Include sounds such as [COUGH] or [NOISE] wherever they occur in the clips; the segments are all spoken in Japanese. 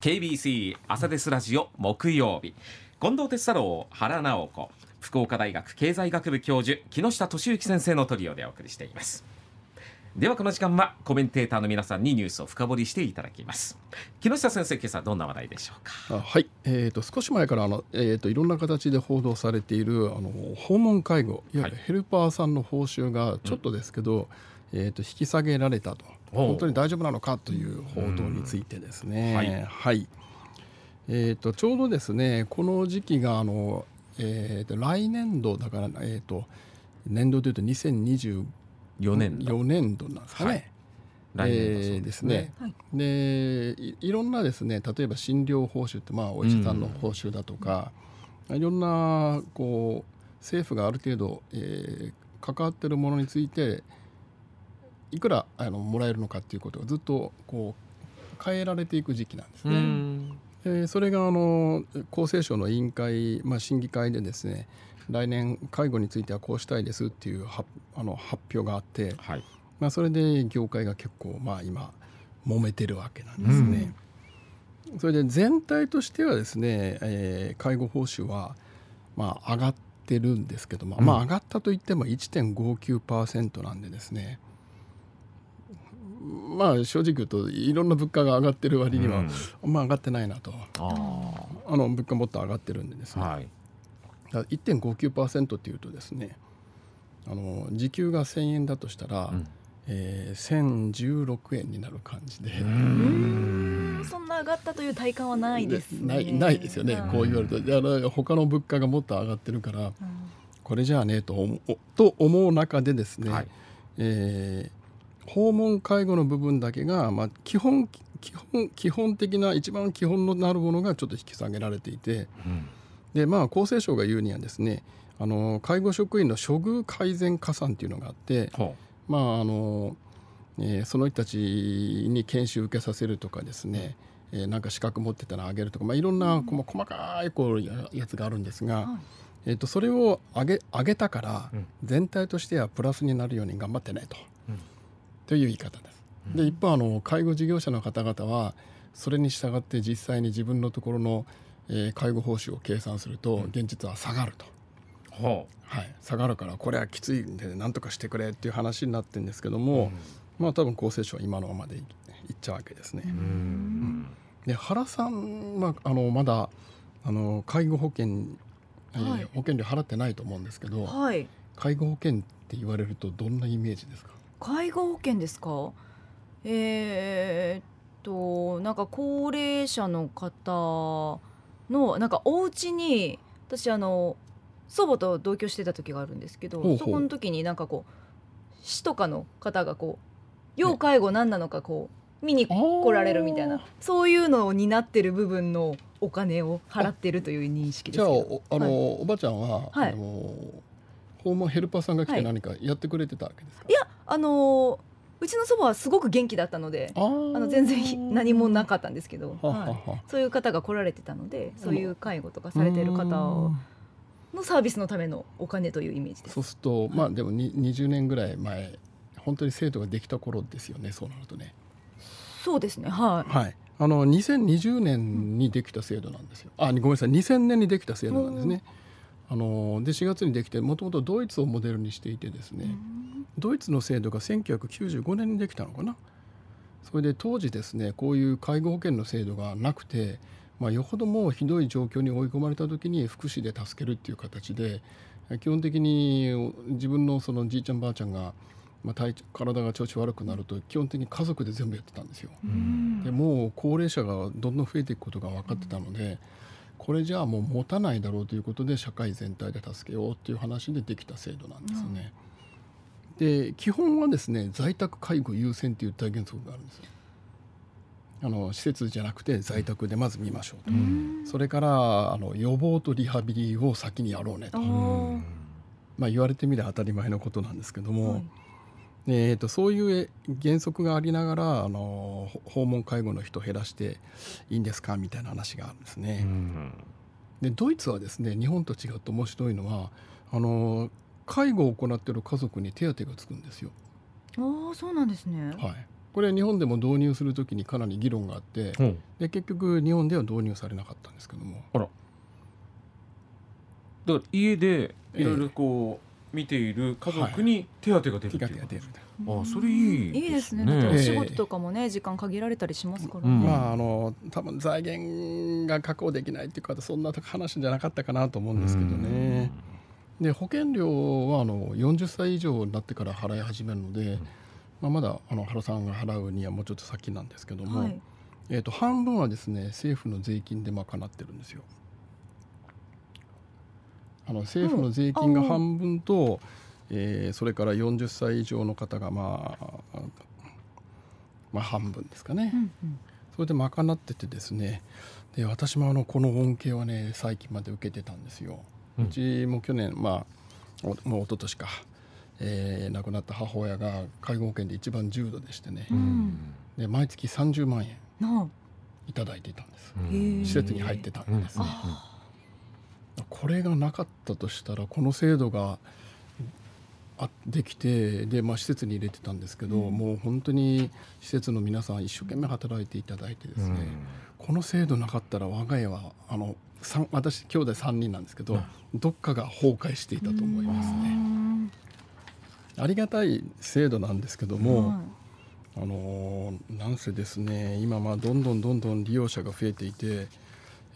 KBC 朝ですラジオ木曜日。近藤哲太郎原直子福岡大学経済学部教授木下俊之先生のトリオでお送りしています。ではこの時間はコメンテーターの皆さんにニュースを深掘りしていただきます。木下先生今朝どんな話題でしょうか？はい、えーと、少し前からあの、えーと、いろんな形で報道されているあの訪問介護いわゆるヘルパーさんの報酬がちょっとですけど、うん、えーと引き下げられたと。本当に大丈夫なのかという報道についてですね。はい、はい、えーと、ちょうどですねこの時期があの、えーと、来年度だから、えーと、年度というと2024年度 ,4 年度なんですかね。はい。来年ですね。えー、で、ね、いろんなですね例えば診療報酬ってまあお医者さんの報酬だとか、うん、いろんなこう政府がある程度、えー、関わってるものについていくらあのもらえるのかっていうことがずっとこう変えられていく時期なんですね。でそれがあの厚生省の委員会、まあ、審議会でですね来年介護についてはこうしたいですっていうはあの発表があって、はい、まあ、それで業界が結構まあ今揉めてるわけなんですね。それで全体としてはですね、えー、介護報酬はまあ上がってるんですけども、うん、まあ上がったといっても1.59%なんでですね、まあ正直言うといろんな物価が上がってる割には、うん、まあ上がってないなと。あの物価もっと上がってるんでですね、はい、1.59%っていうとですねあの時給が1,000円だとしたら、うん、えー、1016円になる感じで。そんな上がったという体感はないですね。ないないですよね、こう言われると。だから他の物価がもっと上がってるから、うん、これじゃあねと思と思う中でですね、はい、えー訪問介護の部分だけが、まあ、基本基本基本的な一番基本のなるものがちょっと引き下げられていて、うん、でまあ、厚生省が言うにはですねあの介護職員の処遇改善加算というのがあって、まああのえー、その人たちに研修受けさせるとかですね、えー、なんか資格持ってたらあげるとか、まあ、いろんな、細かいこうやつがあるんですが、えー、とそれを上げ上げたから全体としてはプラスになるように頑張ってねと。という言い方です。で一方あの介護事業者の方々はそれに従って実際に自分のところの、えー、介護報酬を計算すると現実は下がると。はい、下がるからこれはきついんで何とかしてくれっていう話になってるんですけども、うん、まあ多分厚生省は今のままでいっちゃうわけですね。うん、で原さんはあのまだあの介護保険、えー、保険料払ってないと思うんですけど、はい、介護保険って言われるとどんなイメージですか？介護保険ですか？えー、っとなんか高齢者の方のなんかお家に私あの祖母と同居してた時があるんですけどそこの時になんかこう市とかの方がこう要介護何なのかこう見に来られるみたいなそういうのを担ってる部分のお金を払ってるという認識ですじゃあおあの、はい、おばちゃんは、はい、あの訪問ヘルパーさんが来て何かやってくれてたわけですか、はい、いやあのうちの祖母はすごく元気だったのであの全然何もなかったんですけど、はい、そういう方が来られてたのでそういう介護とかされてる方のサービスのためのお金というイメージです。そうすると、まあでもに20年ぐらい前本当に制度ができた頃ですよねそうなるとね。そうですねはい、はい、あの2020年にできた制度なんですよ。あごめんなさい。2000年にできた制度なんですね、あので4月にできてもともとドイツをモデルにしていてですね、ドイツの制度が1995年にできたのかな。それで当時ですねこういう介護保険の制度がなくて、まあ、よほどもひどい状況に追い込まれた時に福祉で助けるっていう形で基本的に自分のそのじいちゃんばあちゃんが、まあ、体体が調子悪くなると基本的に家族で全部やってたんですよ。でもう高齢者がどんどん増えていくことが分かってたので、これじゃあもう持たないだろうということで社会全体で助けようっていう話でできた制度なんですね。うん、で基本はですね在宅介護優先という大原則があるんですよ。あの施設じゃなくて在宅でまず見ましょうと、うん、それからあの予防とリハビリを先にやろうねと、まあ、言われてみれば当たり前のことなんですけども、はいえーと、そういう原則がありながらあの訪問介護の人を減らしていいんですか？みたいな話があるんですね。でドイツはですね日本と違って面白いのはあの介護を行っている家族に手当がつくんですよ。ああそうなんですね。はい。ここれ日本でも導入するときにかなり議論があってうんで結局日本では導入されなかったんですけどもだから家でいろいろこう見ている家族に手当が出るっていう手が出るあそれいいいいですね。ですねだってお仕事とかもね、時間限られたりしますからうんね。まああの多分財源が確保できないっていうかそんな話じゃなかったかなと思うんですけどね。で保険料はあの40歳以上になってから払い始めるので、まあ、まだあの原さんが払うにはもうちょっと先なんですけども、はい。えー、と半分はですね政府の税金で賄ってるんですよ。あの政府の税金が半分と、えーそれから40歳以上の方が、まあ、まあ半分ですかね、うんうん。それで賄っててですね。で私もあのこの恩恵はね最近まで受けてたんですよ。ううんちも去年まあおもう一昨年か、えー亡くなった母親が介護保険で一番重度でしてね。う、ん。で毎月30万円ないただいていたんです。うん。施設に入ってたんです。ね。あ。これがなかったとしたらこの制度があできてで、まあ、施設に入れてたんですけど、うん。もう本当に施設の皆さん一生懸命働いていただいてですね、この制度なかったら我が家はあの三私兄弟3人なんですけど、どっかが崩壊していたと思いますうね。ん。ありがたい制度なんですけども、はあのーなんせですね今まあどんどんどんどん利用者が増えていて、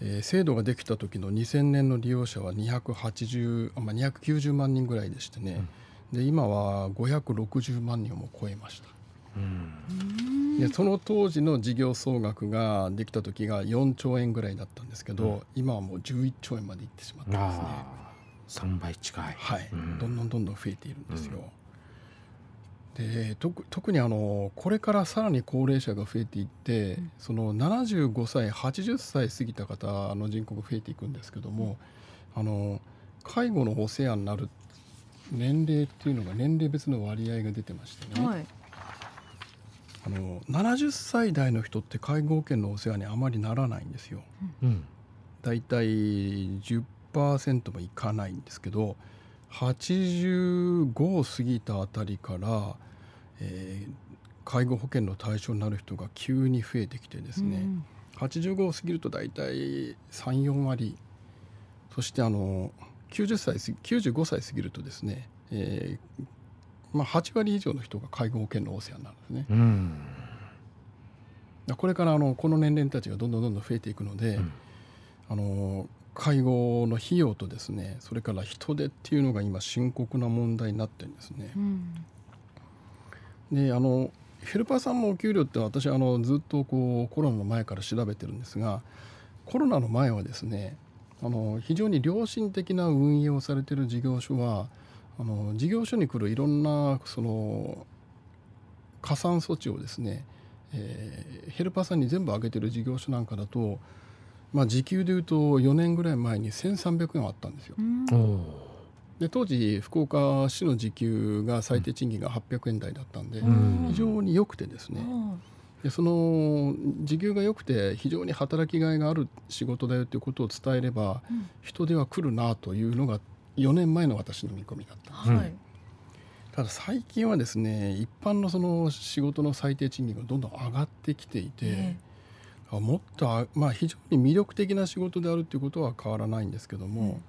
えー制度ができた時の2000年の利用者は280あ、まあ、290万人ぐらいでしてね、で今は560万人をも超えました。うん。いでその当時の事業総額ができた時が4兆円ぐらいだったんですけど、今はもう11兆円までいってしまったんですね。ああ3倍近い。はい、うん。どんどんどんどん増えているんですよ。で特特にあのこれからさらに高齢者が増えていって、その75歳80歳過ぎた方の人口が増えていくんですけども、あの介護のお世話になる年齢っていうのが年齢別の割合が出てましてね、はい。あの70歳代の人って介護保険のお世話にあまりならないんですよ。うんだいたい10%もいかないんですけど85を過ぎたあたりから、えー介護保険の対象になる人が急に増えてきてですね、うん。85を過ぎるとだいたい34割。そしてあの90歳過ぎ95歳過ぎるとですね、えーまあ、8割以上の人が介護保険のお世話になるんですね。うん。これからあのこの年齢たちがどんどんどんどん増えていくので、うん。あの介護の費用とですねそれから人手っていうのが今深刻な問題になってるんですね。うんであのヘルパーさんのお給料って私あのずっとこうコロナの前から調べてるんですがコロナの前はですねあの非常に良心的な運営をされてる事業所はあの事業所に来るいろんなその加算措置をですね、えーヘルパーさんに全部上げてる事業所なんかだと、まあ、時給でいうと4年ぐらい前に1300円あったんですよ。で当時福岡市の時給が最低賃金が800円台だったんで、ん。非常に良くてですね、でその時給が良くて非常に働きがいがある仕事だよということを伝えれば、うん。人手は来るなというのが4年前の私の見込みだったんです。はい。ただ最近はですね一般のその仕事の最低賃金がどんどん上がってきていて、えあもっとあ、まあ、非常に魅力的な仕事であるということは変わらないんですけども、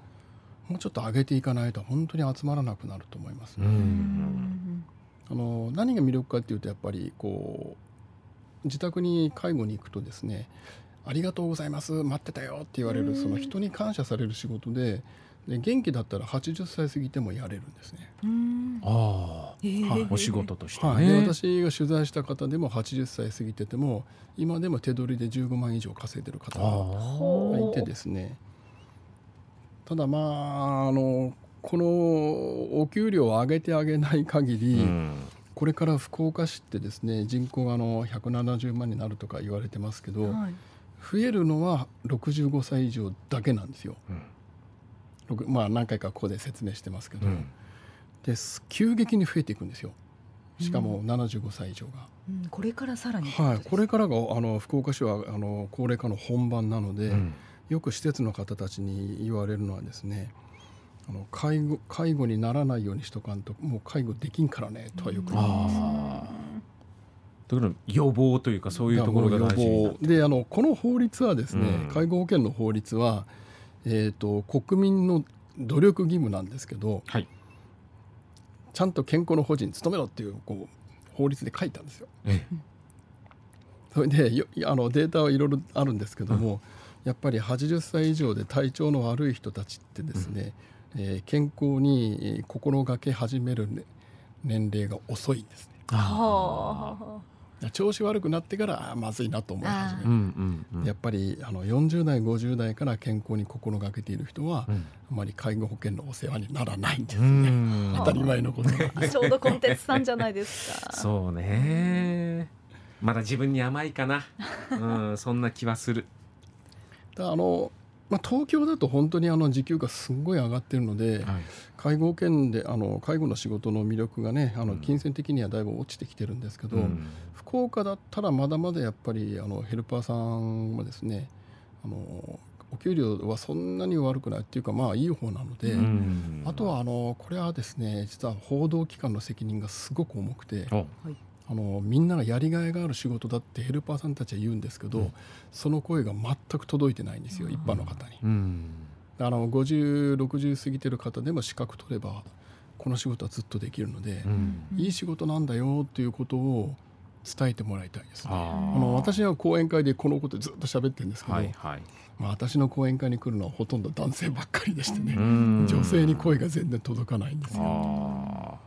もうちょっと上げていかないと本当に集まらなくなると思います。うね。ん。あの何が魅力かっていうとやっぱりこう自宅に介護に行くとですね「ありがとうございます待ってたよ」って言われるその人に感謝される仕事でで元気だったら80歳過ぎてもやれるんですね。うん。あええはい。あお仕事としてはい、私が取材した方でも80歳過ぎてても今でも手取りで15万以上稼いでる方があいてですね。ただまああのこのお給料を上げてあげない限あり、うん。これから福岡市ってですね人口があの170万になるとか言われてますけど、はい。増えるのは65歳以上だけなんですよ。うんまあ何回かここで説明してますけど、うん。です急激に増えていくんですよ。しかも75歳以上が。うんこれからさらにはい、これからがあの福岡市はあの高齢化の本番なので、うん。よく施設の方たちに言われるのはですねあの介護介護にならないようにしとかんともう介護できんからねとはよく言います。あだから予防というかそういうところが大事であのこの法律はですね、うん。介護保険の法律は、えー、と国民の努力義務なんですけどはい。ちゃんと健康の保持に努めろっていうこう法律で書いたんですよ。えそれでよあのデータはいろいろあるんですけども、やっぱり80歳以上で体調の悪い人たちってですね、えー健康にえー心がけ始める、ね、年齢が遅いんですね。は調子悪くなってからまずいなと思い始める。うんうんうん。やっぱりあの40代50代から健康に心がけている人は、うん。あまり介護保険のお世話にならないんですうね、ん。[LAUGHS] 当たり前のこと。ちょうどコンテンツさんじゃないですか。[LAUGHS] そうね。まだ自分に甘いかな。うんそんな気はする。だあの、まあ、東京だと本当にあの時給がすんごい上がってるので、はい。介護保険であの介護の仕事の魅力がねあうん。の金銭的にはだいぶ落ちてきてるんですけど、うん。福岡だったらまだまだやっぱりあのヘルパーさんはですねあのお給料はそんなに悪くないっていうかまあいい方なので、うん。あとはあのこれはですね実は報道機関の責任がすごく重くておあのみんながやりがいがある仕事だってヘルパーさんたちは言うんですけど、うん。その声が全く届いてないんですよ、一般の方に。うん。あの5060過ぎてる方でも資格取ればこの仕事はずっとできるので、うん。いい仕事なんだよっていうことを伝えてもらいたいですね。ああの私は講演会でこのことずっと喋ってるんですけど、はいはい。まあ、私の講演会に来るのはほとんど男性ばっかりでしてね、うん。女性に声が全然届かないんですよ。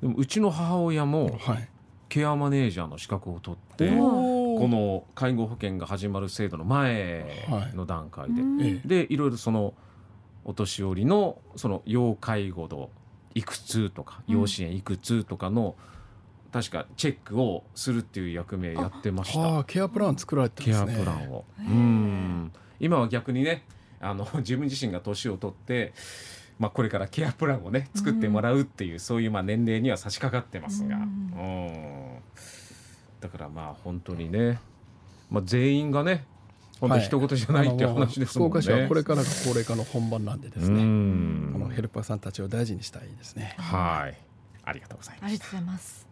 でもうちの母親もはい、ケアマネージャーの資格を取ってこの介護保険が始まる制度の前の段階で、うん。ええでいろいろそのお年寄りのその要介護度いくつとかうん。要支援いくつとかの、確かチェックをするっていう役目やってました。はあ、ケアプラン作られてるんケですね。アプランを。うん。今は逆にねあの [LAUGHS] 自分自身が年を取って、まあ、これからケアプランをね作ってもらうっていう、そういうまあ年齢には差し掛かってますが、ううんんだからまあ本当にね、まあ、全員がね本当はい一言じゃないっていう話ですもんね。福岡市はこれからが高齢化の本番なんでですうね、んあのヘルパーさんたちを大事にしたいですね。はいありがとうございますありがとうございます。